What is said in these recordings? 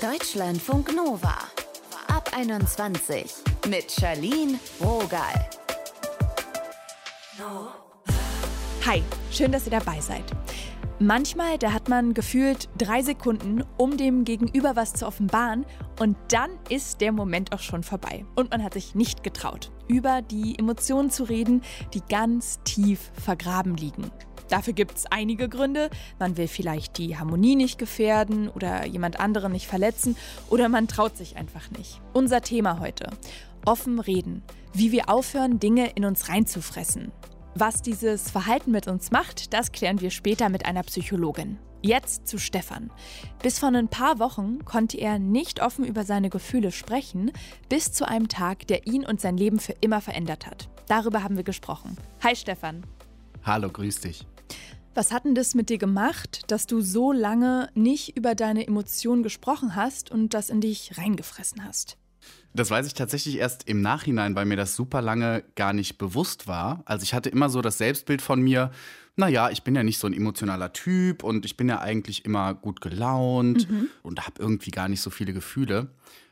Deutschlandfunk Nova. Ab 21 mit Charlene Rogal. Hi, schön, dass ihr dabei seid. Manchmal, da hat man gefühlt drei Sekunden, um dem Gegenüber was zu offenbaren und dann ist der Moment auch schon vorbei. Und man hat sich nicht getraut, über die Emotionen zu reden, die ganz tief vergraben liegen. Dafür gibt es einige Gründe. Man will vielleicht die Harmonie nicht gefährden oder jemand anderen nicht verletzen oder man traut sich einfach nicht. Unser Thema heute. Offen reden. Wie wir aufhören, Dinge in uns reinzufressen. Was dieses Verhalten mit uns macht, das klären wir später mit einer Psychologin. Jetzt zu Stefan. Bis vor ein paar Wochen konnte er nicht offen über seine Gefühle sprechen, bis zu einem Tag, der ihn und sein Leben für immer verändert hat. Darüber haben wir gesprochen. Hi Stefan. Hallo, grüß dich. Was hat denn das mit dir gemacht, dass du so lange nicht über deine Emotionen gesprochen hast und das in dich reingefressen hast? Das weiß ich tatsächlich erst im Nachhinein, weil mir das super lange gar nicht bewusst war. Also ich hatte immer so das Selbstbild von mir, naja, ich bin ja nicht so ein emotionaler Typ und ich bin ja eigentlich immer gut gelaunt mhm. und habe irgendwie gar nicht so viele Gefühle.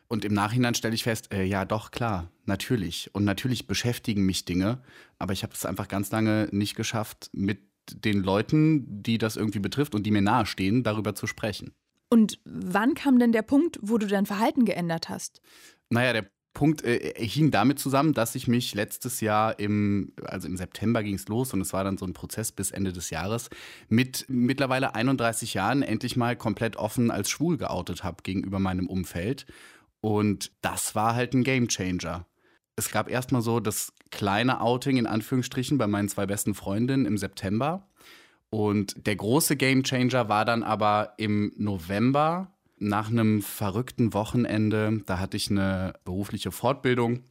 Und im Nachhinein stelle ich fest, äh, ja doch, klar, natürlich. Und natürlich beschäftigen mich Dinge, aber ich habe es einfach ganz lange nicht geschafft, mit den Leuten, die das irgendwie betrifft und die mir nahestehen, darüber zu sprechen. Und wann kam denn der Punkt, wo du dein Verhalten geändert hast? Naja, der Punkt äh, hing damit zusammen, dass ich mich letztes Jahr im, also im September ging es los und es war dann so ein Prozess bis Ende des Jahres, mit mittlerweile 31 Jahren endlich mal komplett offen als schwul geoutet habe gegenüber meinem Umfeld. Und das war halt ein Gamechanger. Es gab erstmal so das kleine Outing in Anführungsstrichen bei meinen zwei besten Freundinnen im September. Und der große Gamechanger war dann aber im November nach einem verrückten Wochenende, da hatte ich eine berufliche Fortbildung,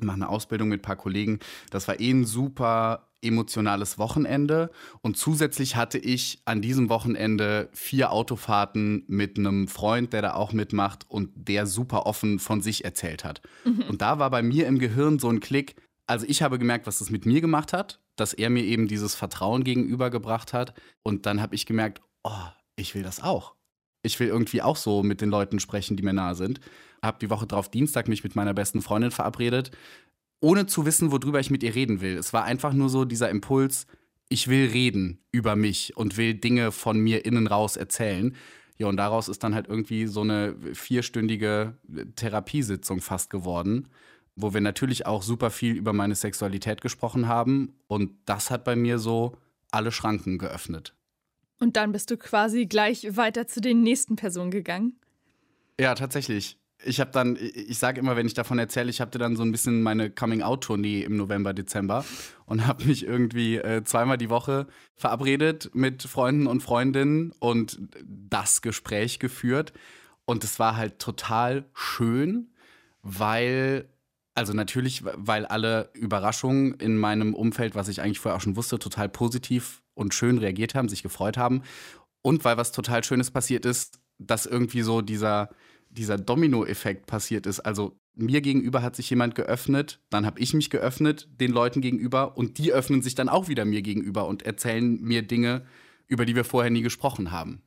mache eine Ausbildung mit ein paar Kollegen. Das war eh ein super emotionales Wochenende. Und zusätzlich hatte ich an diesem Wochenende vier Autofahrten mit einem Freund, der da auch mitmacht und der super offen von sich erzählt hat. Mhm. Und da war bei mir im Gehirn so ein Klick. Also ich habe gemerkt, was das mit mir gemacht hat, dass er mir eben dieses Vertrauen gegenübergebracht hat. Und dann habe ich gemerkt, oh, ich will das auch ich will irgendwie auch so mit den Leuten sprechen, die mir nahe sind. Hab die Woche drauf Dienstag mich mit meiner besten Freundin verabredet, ohne zu wissen, worüber ich mit ihr reden will. Es war einfach nur so dieser Impuls, ich will reden über mich und will Dinge von mir innen raus erzählen. Ja, und daraus ist dann halt irgendwie so eine vierstündige Therapiesitzung fast geworden, wo wir natürlich auch super viel über meine Sexualität gesprochen haben. Und das hat bei mir so alle Schranken geöffnet. Und dann bist du quasi gleich weiter zu den nächsten Personen gegangen? Ja, tatsächlich. Ich habe dann, ich sage immer, wenn ich davon erzähle, ich hatte dann so ein bisschen meine Coming-out-Tournee im November, Dezember und habe mich irgendwie äh, zweimal die Woche verabredet mit Freunden und Freundinnen und das Gespräch geführt. Und es war halt total schön, weil, also natürlich, weil alle Überraschungen in meinem Umfeld, was ich eigentlich vorher auch schon wusste, total positiv und schön reagiert haben, sich gefreut haben. Und weil was total Schönes passiert ist, dass irgendwie so dieser, dieser Domino-Effekt passiert ist. Also mir gegenüber hat sich jemand geöffnet, dann habe ich mich geöffnet den Leuten gegenüber und die öffnen sich dann auch wieder mir gegenüber und erzählen mir Dinge, über die wir vorher nie gesprochen haben.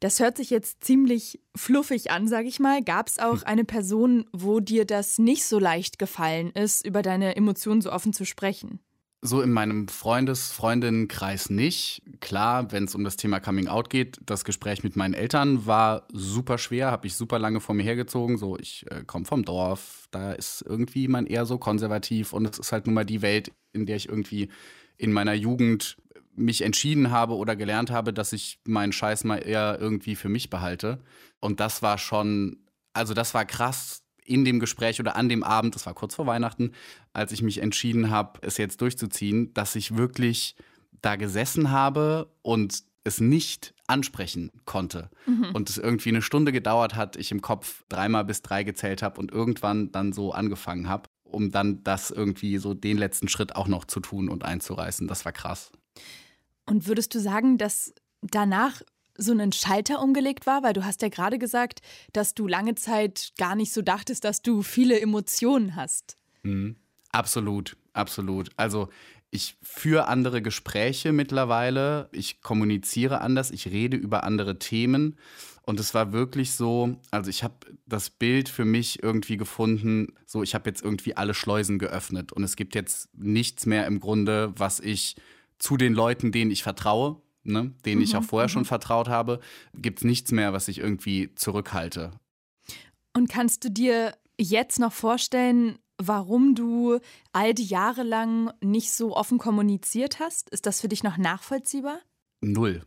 Das hört sich jetzt ziemlich fluffig an, sag ich mal. Gab es auch hm. eine Person, wo dir das nicht so leicht gefallen ist, über deine Emotionen so offen zu sprechen? So in meinem Freundes-, Freundinnenkreis nicht. Klar, wenn es um das Thema Coming Out geht, das Gespräch mit meinen Eltern war super schwer, habe ich super lange vor mir hergezogen. So, ich äh, komme vom Dorf, da ist irgendwie man eher so konservativ und es ist halt nun mal die Welt, in der ich irgendwie in meiner Jugend mich entschieden habe oder gelernt habe, dass ich meinen Scheiß mal eher irgendwie für mich behalte. Und das war schon, also das war krass, in dem Gespräch oder an dem Abend, das war kurz vor Weihnachten, als ich mich entschieden habe, es jetzt durchzuziehen, dass ich wirklich da gesessen habe und es nicht ansprechen konnte. Mhm. Und es irgendwie eine Stunde gedauert hat, ich im Kopf dreimal bis drei gezählt habe und irgendwann dann so angefangen habe, um dann das irgendwie so den letzten Schritt auch noch zu tun und einzureißen. Das war krass. Und würdest du sagen, dass danach so ein Schalter umgelegt war? Weil du hast ja gerade gesagt, dass du lange Zeit gar nicht so dachtest, dass du viele Emotionen hast. Mhm. Absolut, absolut. Also ich führe andere Gespräche mittlerweile, ich kommuniziere anders, ich rede über andere Themen. Und es war wirklich so, also ich habe das Bild für mich irgendwie gefunden, so ich habe jetzt irgendwie alle Schleusen geöffnet und es gibt jetzt nichts mehr im Grunde, was ich zu den Leuten, denen ich vertraue, ne, denen mhm, ich auch vorher mhm. schon vertraut habe, gibt es nichts mehr, was ich irgendwie zurückhalte. Und kannst du dir jetzt noch vorstellen, warum du all die Jahre lang nicht so offen kommuniziert hast? Ist das für dich noch nachvollziehbar? Null.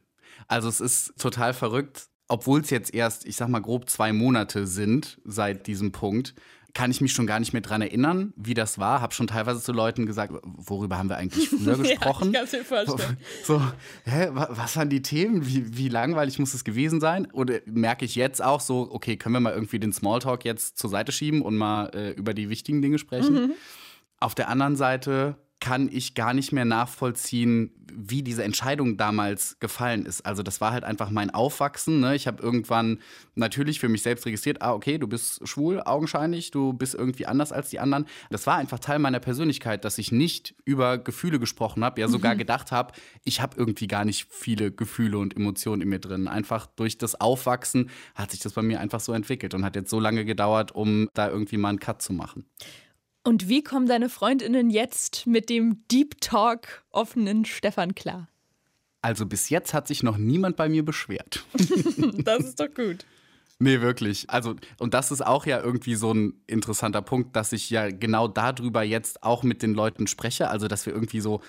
Also es ist total verrückt obwohl es jetzt erst, ich sag mal, grob zwei Monate sind seit diesem Punkt, kann ich mich schon gar nicht mehr dran erinnern, wie das war. Hab schon teilweise zu Leuten gesagt, worüber haben wir eigentlich früher gesprochen? ja, ich mir vorstellen. So, hä, was waren die Themen? Wie, wie langweilig muss es gewesen sein? Oder merke ich jetzt auch so, okay, können wir mal irgendwie den Smalltalk jetzt zur Seite schieben und mal äh, über die wichtigen Dinge sprechen? Mhm. Auf der anderen Seite kann ich gar nicht mehr nachvollziehen, wie diese Entscheidung damals gefallen ist. Also das war halt einfach mein Aufwachsen. Ne? Ich habe irgendwann natürlich für mich selbst registriert, ah, okay, du bist schwul, augenscheinlich, du bist irgendwie anders als die anderen. Das war einfach Teil meiner Persönlichkeit, dass ich nicht über Gefühle gesprochen habe, ja sogar mhm. gedacht habe, ich habe irgendwie gar nicht viele Gefühle und Emotionen in mir drin. Einfach durch das Aufwachsen hat sich das bei mir einfach so entwickelt und hat jetzt so lange gedauert, um da irgendwie mal einen Cut zu machen. Und wie kommen deine Freundinnen jetzt mit dem Deep Talk offenen Stefan klar? Also bis jetzt hat sich noch niemand bei mir beschwert. das ist doch gut. Nee, wirklich. Also, und das ist auch ja irgendwie so ein interessanter Punkt, dass ich ja genau darüber jetzt auch mit den Leuten spreche. Also, dass wir irgendwie so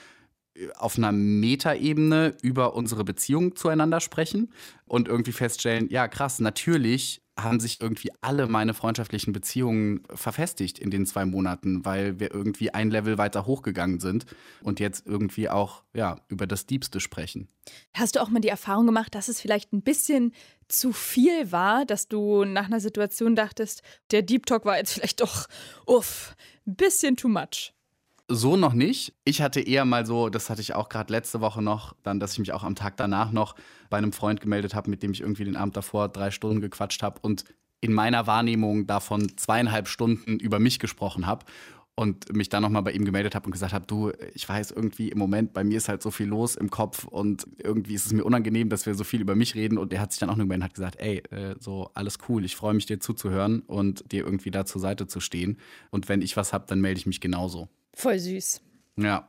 auf einer Metaebene über unsere Beziehung zueinander sprechen und irgendwie feststellen, ja krass, natürlich haben sich irgendwie alle meine freundschaftlichen Beziehungen verfestigt in den zwei Monaten, weil wir irgendwie ein Level weiter hochgegangen sind und jetzt irgendwie auch ja, über das Diebste sprechen. Hast du auch mal die Erfahrung gemacht, dass es vielleicht ein bisschen zu viel war, dass du nach einer Situation dachtest, der Deep Talk war jetzt vielleicht doch, uff, ein bisschen too much? So noch nicht. Ich hatte eher mal so, das hatte ich auch gerade letzte Woche noch, dann, dass ich mich auch am Tag danach noch bei einem Freund gemeldet habe, mit dem ich irgendwie den Abend davor drei Stunden gequatscht habe und in meiner Wahrnehmung davon zweieinhalb Stunden über mich gesprochen habe und mich dann nochmal bei ihm gemeldet habe und gesagt habe, du, ich weiß irgendwie im Moment, bei mir ist halt so viel los im Kopf und irgendwie ist es mir unangenehm, dass wir so viel über mich reden und er hat sich dann auch gemeldet und hat gesagt, ey, äh, so alles cool, ich freue mich dir zuzuhören und dir irgendwie da zur Seite zu stehen und wenn ich was habe, dann melde ich mich genauso. Voll süß. Ja.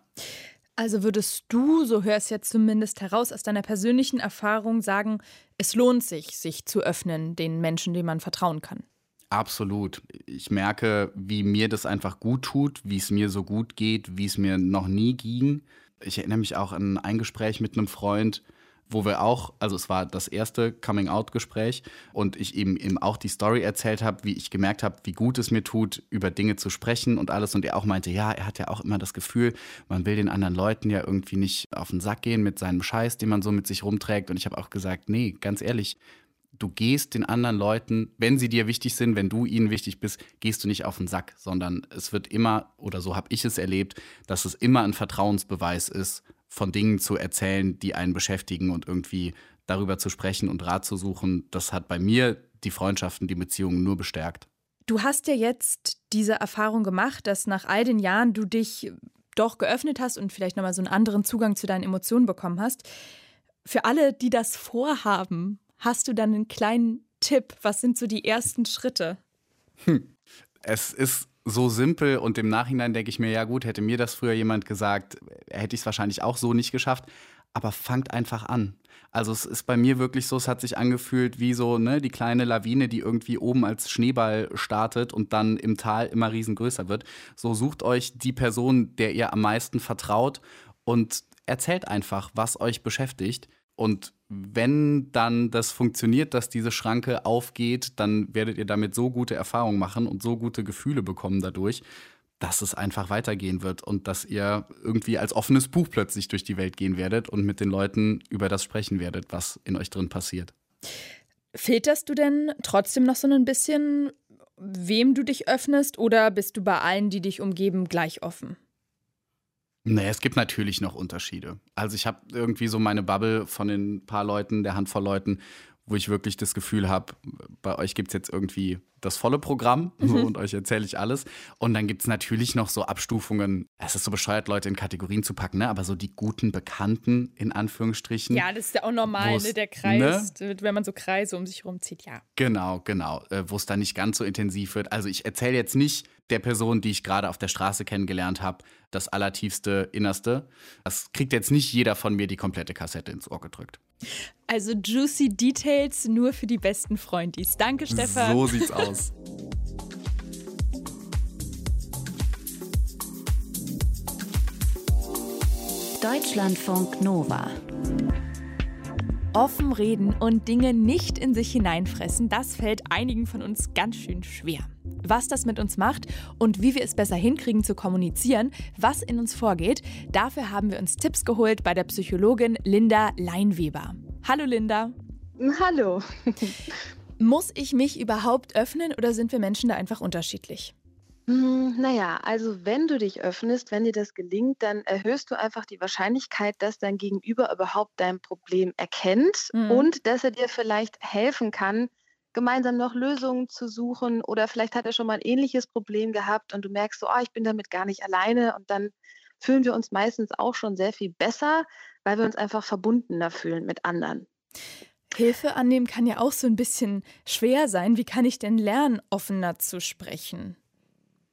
Also würdest du, so hörst jetzt zumindest heraus aus deiner persönlichen Erfahrung, sagen, es lohnt sich, sich zu öffnen den Menschen, denen man vertrauen kann? Absolut. Ich merke, wie mir das einfach gut tut, wie es mir so gut geht, wie es mir noch nie ging. Ich erinnere mich auch an ein Gespräch mit einem Freund, wo wir auch, also es war das erste Coming-out-Gespräch und ich eben, eben auch die Story erzählt habe, wie ich gemerkt habe, wie gut es mir tut, über Dinge zu sprechen und alles. Und er auch meinte, ja, er hat ja auch immer das Gefühl, man will den anderen Leuten ja irgendwie nicht auf den Sack gehen mit seinem Scheiß, den man so mit sich rumträgt. Und ich habe auch gesagt, nee, ganz ehrlich, du gehst den anderen Leuten, wenn sie dir wichtig sind, wenn du ihnen wichtig bist, gehst du nicht auf den Sack, sondern es wird immer, oder so habe ich es erlebt, dass es immer ein Vertrauensbeweis ist, von Dingen zu erzählen, die einen beschäftigen und irgendwie darüber zu sprechen und Rat zu suchen, das hat bei mir die Freundschaften, die Beziehungen nur bestärkt. Du hast ja jetzt diese Erfahrung gemacht, dass nach all den Jahren du dich doch geöffnet hast und vielleicht nochmal so einen anderen Zugang zu deinen Emotionen bekommen hast. Für alle, die das vorhaben, hast du dann einen kleinen Tipp? Was sind so die ersten Schritte? Hm. Es ist so simpel und im Nachhinein denke ich mir, ja gut, hätte mir das früher jemand gesagt, hätte ich es wahrscheinlich auch so nicht geschafft. Aber fangt einfach an. Also es ist bei mir wirklich so, es hat sich angefühlt wie so ne, die kleine Lawine, die irgendwie oben als Schneeball startet und dann im Tal immer riesengrößer wird. So sucht euch die Person, der ihr am meisten vertraut und erzählt einfach, was euch beschäftigt. Und wenn dann das funktioniert, dass diese Schranke aufgeht, dann werdet ihr damit so gute Erfahrungen machen und so gute Gefühle bekommen dadurch, dass es einfach weitergehen wird und dass ihr irgendwie als offenes Buch plötzlich durch die Welt gehen werdet und mit den Leuten über das sprechen werdet, was in euch drin passiert. Filterst du denn trotzdem noch so ein bisschen, wem du dich öffnest oder bist du bei allen, die dich umgeben, gleich offen? Nee, es gibt natürlich noch Unterschiede. Also ich habe irgendwie so meine Bubble von den paar Leuten, der Handvoll Leuten, wo ich wirklich das Gefühl habe, bei euch gibt es jetzt irgendwie das volle Programm mhm. und euch erzähle ich alles. Und dann gibt es natürlich noch so Abstufungen. Es ist so bescheuert, Leute in Kategorien zu packen, ne? aber so die guten Bekannten in Anführungsstrichen. Ja, das ist ja auch normal, ne? der Kreis, ne? wenn man so Kreise um sich rumzieht, ja. Genau, genau, äh, wo es dann nicht ganz so intensiv wird. Also ich erzähle jetzt nicht der Person, die ich gerade auf der Straße kennengelernt habe, das allertiefste Innerste. Das kriegt jetzt nicht jeder von mir die komplette Kassette ins Ohr gedrückt. Also juicy Details nur für die besten Freundis. Danke, Stefan. So sieht's aus. Deutschlandfunk Nova. Offen reden und Dinge nicht in sich hineinfressen, das fällt einigen von uns ganz schön schwer. Was das mit uns macht und wie wir es besser hinkriegen zu kommunizieren, was in uns vorgeht, dafür haben wir uns Tipps geholt bei der Psychologin Linda Leinweber. Hallo Linda. Hallo. Muss ich mich überhaupt öffnen oder sind wir Menschen da einfach unterschiedlich? Hm, naja, also wenn du dich öffnest, wenn dir das gelingt, dann erhöhst du einfach die Wahrscheinlichkeit, dass dein Gegenüber überhaupt dein Problem erkennt mhm. und dass er dir vielleicht helfen kann, gemeinsam noch Lösungen zu suchen oder vielleicht hat er schon mal ein ähnliches Problem gehabt und du merkst so, oh, ich bin damit gar nicht alleine und dann fühlen wir uns meistens auch schon sehr viel besser, weil wir uns einfach verbundener fühlen mit anderen. Hilfe annehmen kann ja auch so ein bisschen schwer sein. Wie kann ich denn lernen, offener zu sprechen?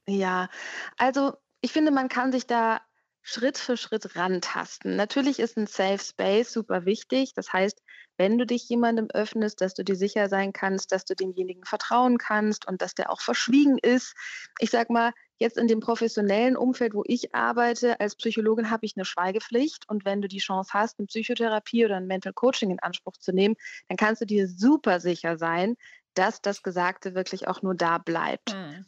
Ja, also ich finde, man kann sich da Schritt für Schritt rantasten. Natürlich ist ein Safe Space super wichtig. Das heißt, wenn du dich jemandem öffnest, dass du dir sicher sein kannst, dass du demjenigen vertrauen kannst und dass der auch verschwiegen ist. Ich sag mal, jetzt in dem professionellen Umfeld, wo ich arbeite, als Psychologin habe ich eine Schweigepflicht. Und wenn du die Chance hast, eine Psychotherapie oder ein Mental Coaching in Anspruch zu nehmen, dann kannst du dir super sicher sein, dass das Gesagte wirklich auch nur da bleibt. Mhm.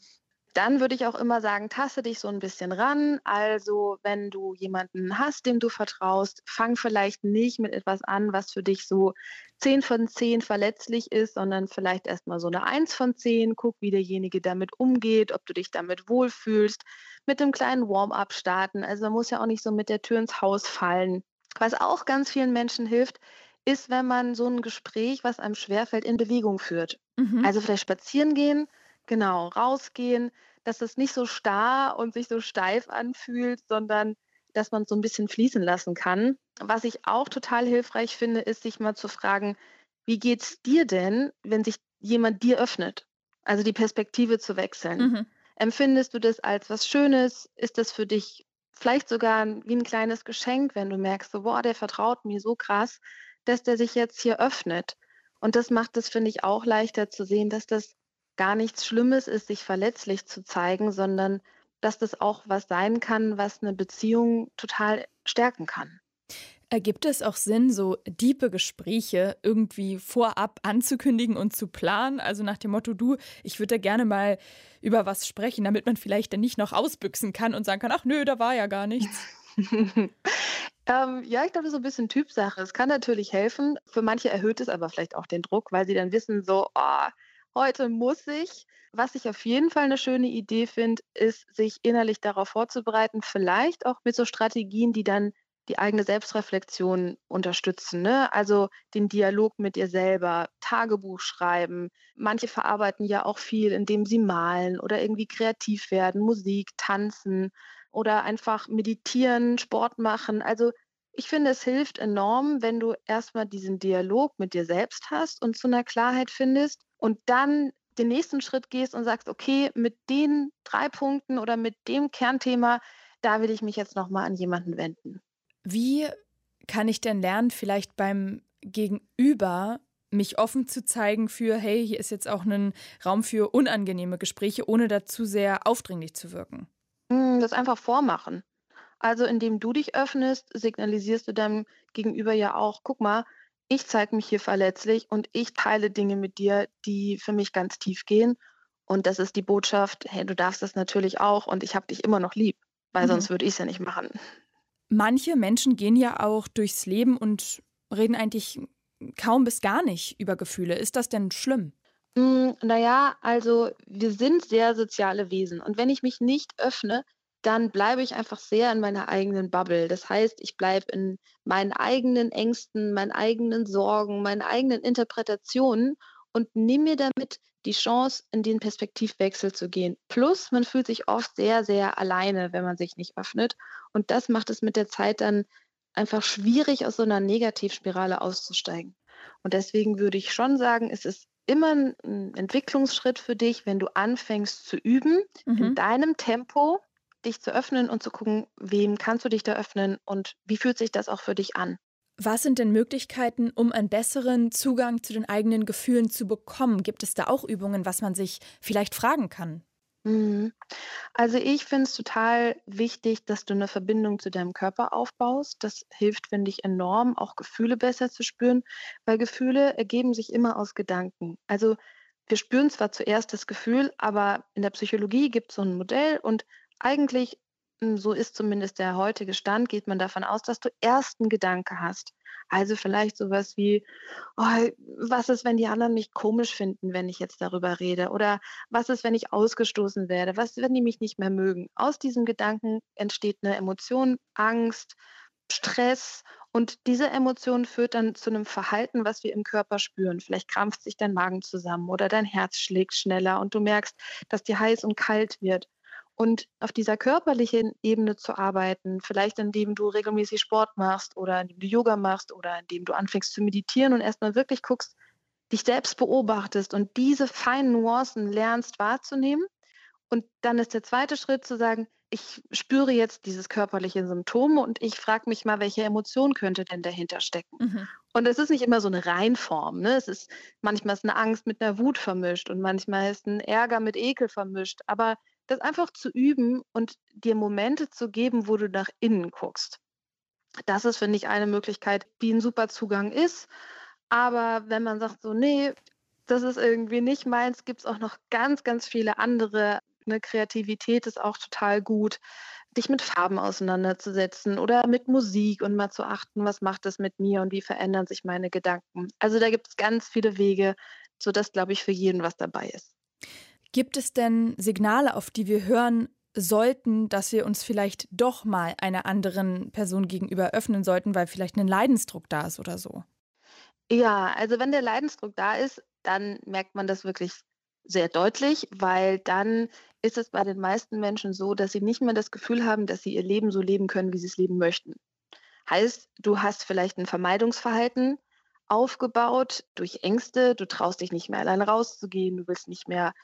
Dann würde ich auch immer sagen, taste dich so ein bisschen ran. Also wenn du jemanden hast, dem du vertraust, fang vielleicht nicht mit etwas an, was für dich so 10 von 10 verletzlich ist, sondern vielleicht erstmal so eine 1 von 10. Guck, wie derjenige damit umgeht, ob du dich damit wohlfühlst. Mit einem kleinen Warm-up starten. Also man muss ja auch nicht so mit der Tür ins Haus fallen. Was auch ganz vielen Menschen hilft, ist, wenn man so ein Gespräch, was einem schwerfällt, in Bewegung führt. Mhm. Also vielleicht spazieren gehen, Genau, rausgehen, dass es nicht so starr und sich so steif anfühlt, sondern dass man so ein bisschen fließen lassen kann. Was ich auch total hilfreich finde, ist, sich mal zu fragen, wie geht's dir denn, wenn sich jemand dir öffnet? Also die Perspektive zu wechseln. Mhm. Empfindest du das als was Schönes? Ist das für dich vielleicht sogar wie ein kleines Geschenk, wenn du merkst, so, boah, der vertraut mir so krass, dass der sich jetzt hier öffnet? Und das macht es, finde ich, auch leichter zu sehen, dass das gar nichts Schlimmes ist, sich verletzlich zu zeigen, sondern dass das auch was sein kann, was eine Beziehung total stärken kann. Ergibt es auch Sinn, so diepe Gespräche irgendwie vorab anzukündigen und zu planen? Also nach dem Motto, du, ich würde da gerne mal über was sprechen, damit man vielleicht dann nicht noch ausbüchsen kann und sagen kann, ach nö, da war ja gar nichts. ähm, ja, ich glaube, das ist so ein bisschen Typsache. Es kann natürlich helfen. Für manche erhöht es aber vielleicht auch den Druck, weil sie dann wissen, so, oh, heute muss ich. Was ich auf jeden Fall eine schöne Idee finde, ist, sich innerlich darauf vorzubereiten, vielleicht auch mit so Strategien, die dann die eigene Selbstreflexion unterstützen. Ne? Also den Dialog mit dir selber, Tagebuch schreiben. Manche verarbeiten ja auch viel, indem sie malen oder irgendwie kreativ werden, Musik, tanzen oder einfach meditieren, Sport machen. Also ich finde, es hilft enorm, wenn du erstmal diesen Dialog mit dir selbst hast und zu einer Klarheit findest und dann den nächsten Schritt gehst und sagst, okay, mit den drei Punkten oder mit dem Kernthema, da will ich mich jetzt nochmal an jemanden wenden. Wie kann ich denn lernen, vielleicht beim Gegenüber mich offen zu zeigen für, hey, hier ist jetzt auch ein Raum für unangenehme Gespräche, ohne dazu sehr aufdringlich zu wirken? Hm, das einfach vormachen. Also indem du dich öffnest, signalisierst du deinem Gegenüber ja auch, guck mal, ich zeige mich hier verletzlich und ich teile Dinge mit dir, die für mich ganz tief gehen. Und das ist die Botschaft, hey, du darfst das natürlich auch und ich habe dich immer noch lieb, weil mhm. sonst würde ich es ja nicht machen. Manche Menschen gehen ja auch durchs Leben und reden eigentlich kaum bis gar nicht über Gefühle. Ist das denn schlimm? Mm, naja, also wir sind sehr soziale Wesen. Und wenn ich mich nicht öffne, dann bleibe ich einfach sehr in meiner eigenen Bubble. Das heißt, ich bleibe in meinen eigenen Ängsten, meinen eigenen Sorgen, meinen eigenen Interpretationen und nehme mir damit die Chance, in den Perspektivwechsel zu gehen. Plus, man fühlt sich oft sehr, sehr alleine, wenn man sich nicht öffnet. Und das macht es mit der Zeit dann einfach schwierig, aus so einer Negativspirale auszusteigen. Und deswegen würde ich schon sagen, es ist immer ein Entwicklungsschritt für dich, wenn du anfängst zu üben, mhm. in deinem Tempo dich zu öffnen und zu gucken, wem kannst du dich da öffnen und wie fühlt sich das auch für dich an. Was sind denn Möglichkeiten, um einen besseren Zugang zu den eigenen Gefühlen zu bekommen? Gibt es da auch Übungen, was man sich vielleicht fragen kann? Mhm. Also ich finde es total wichtig, dass du eine Verbindung zu deinem Körper aufbaust. Das hilft, finde ich, enorm, auch Gefühle besser zu spüren, weil Gefühle ergeben sich immer aus Gedanken. Also wir spüren zwar zuerst das Gefühl, aber in der Psychologie gibt es so ein Modell und eigentlich hm, so ist zumindest der heutige Stand, geht man davon aus, dass du erst einen Gedanke hast. Also vielleicht sowas wie, oh, was ist, wenn die anderen mich komisch finden, wenn ich jetzt darüber rede? Oder was ist, wenn ich ausgestoßen werde? Was, wenn die mich nicht mehr mögen? Aus diesem Gedanken entsteht eine Emotion, Angst, Stress und diese Emotion führt dann zu einem Verhalten, was wir im Körper spüren. Vielleicht krampft sich dein Magen zusammen oder dein Herz schlägt schneller und du merkst, dass dir heiß und kalt wird. Und auf dieser körperlichen Ebene zu arbeiten, vielleicht indem du regelmäßig Sport machst oder indem du Yoga machst oder indem du anfängst zu meditieren und erstmal wirklich guckst, dich selbst beobachtest und diese feinen Nuancen lernst wahrzunehmen. Und dann ist der zweite Schritt zu sagen, ich spüre jetzt dieses körperliche Symptom und ich frage mich mal, welche Emotion könnte denn dahinter stecken? Mhm. Und es ist nicht immer so eine Reinform. Ne? Es ist manchmal ist eine Angst mit einer Wut vermischt und manchmal ist ein Ärger mit Ekel vermischt. Aber das einfach zu üben und dir Momente zu geben, wo du nach innen guckst. Das ist, finde ich, eine Möglichkeit, die ein super Zugang ist. Aber wenn man sagt, so, nee, das ist irgendwie nicht meins, gibt es auch noch ganz, ganz viele andere. Eine Kreativität ist auch total gut, dich mit Farben auseinanderzusetzen oder mit Musik und mal zu achten, was macht das mit mir und wie verändern sich meine Gedanken. Also da gibt es ganz viele Wege, sodass, glaube ich, für jeden was dabei ist. Gibt es denn Signale, auf die wir hören sollten, dass wir uns vielleicht doch mal einer anderen Person gegenüber öffnen sollten, weil vielleicht ein Leidensdruck da ist oder so? Ja, also wenn der Leidensdruck da ist, dann merkt man das wirklich sehr deutlich, weil dann ist es bei den meisten Menschen so, dass sie nicht mehr das Gefühl haben, dass sie ihr Leben so leben können, wie sie es leben möchten. Heißt, du hast vielleicht ein Vermeidungsverhalten aufgebaut durch Ängste, du traust dich nicht mehr allein rauszugehen, du willst nicht mehr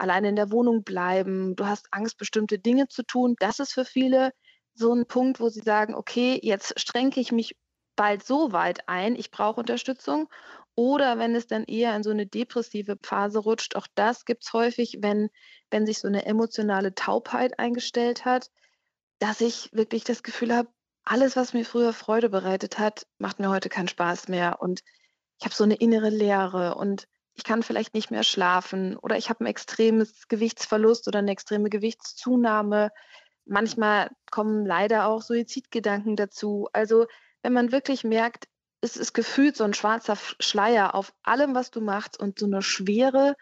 alleine in der Wohnung bleiben, du hast Angst, bestimmte Dinge zu tun. Das ist für viele so ein Punkt, wo sie sagen, okay, jetzt strenge ich mich bald so weit ein, ich brauche Unterstützung. Oder wenn es dann eher in so eine depressive Phase rutscht, auch das gibt es häufig, wenn, wenn sich so eine emotionale Taubheit eingestellt hat, dass ich wirklich das Gefühl habe, alles, was mir früher Freude bereitet hat, macht mir heute keinen Spaß mehr. Und ich habe so eine innere Leere und ich kann vielleicht nicht mehr schlafen oder ich habe ein extremes Gewichtsverlust oder eine extreme Gewichtszunahme. Manchmal kommen leider auch Suizidgedanken dazu. Also wenn man wirklich merkt, es ist gefühlt so ein schwarzer Schleier auf allem, was du machst und so eine Schwere,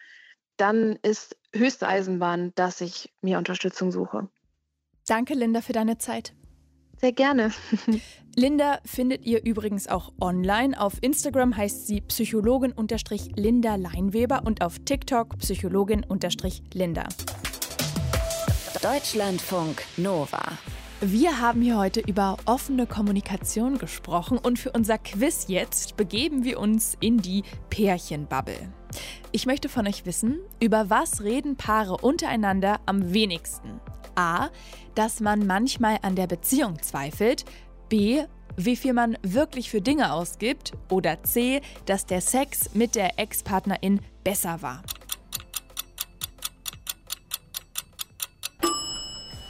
dann ist höchste Eisenbahn, dass ich mir Unterstützung suche. Danke, Linda, für deine Zeit. Sehr gerne. Linda findet ihr übrigens auch online. Auf Instagram heißt sie Psychologin-Linda Leinweber und auf TikTok Psychologin-Linda. Deutschlandfunk Nova. Wir haben hier heute über offene Kommunikation gesprochen und für unser Quiz jetzt begeben wir uns in die Pärchenbubble. Ich möchte von euch wissen, über was reden Paare untereinander am wenigsten? A, dass man manchmal an der Beziehung zweifelt, B, wie viel man wirklich für Dinge ausgibt oder C, dass der Sex mit der Ex-Partnerin besser war.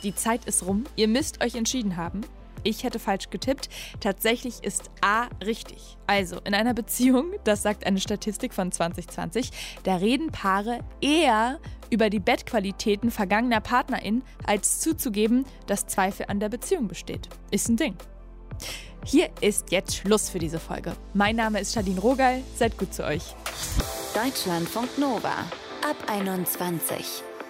Die Zeit ist rum, ihr müsst euch entschieden haben. Ich hätte falsch getippt. Tatsächlich ist A richtig. Also in einer Beziehung, das sagt eine Statistik von 2020, da reden Paare eher über die Bettqualitäten vergangener PartnerInnen, als zuzugeben, dass Zweifel an der Beziehung besteht. Ist ein Ding. Hier ist jetzt Schluss für diese Folge. Mein Name ist Shadin Rogal. Seid gut zu euch. Deutschlandfunk Nova ab 21.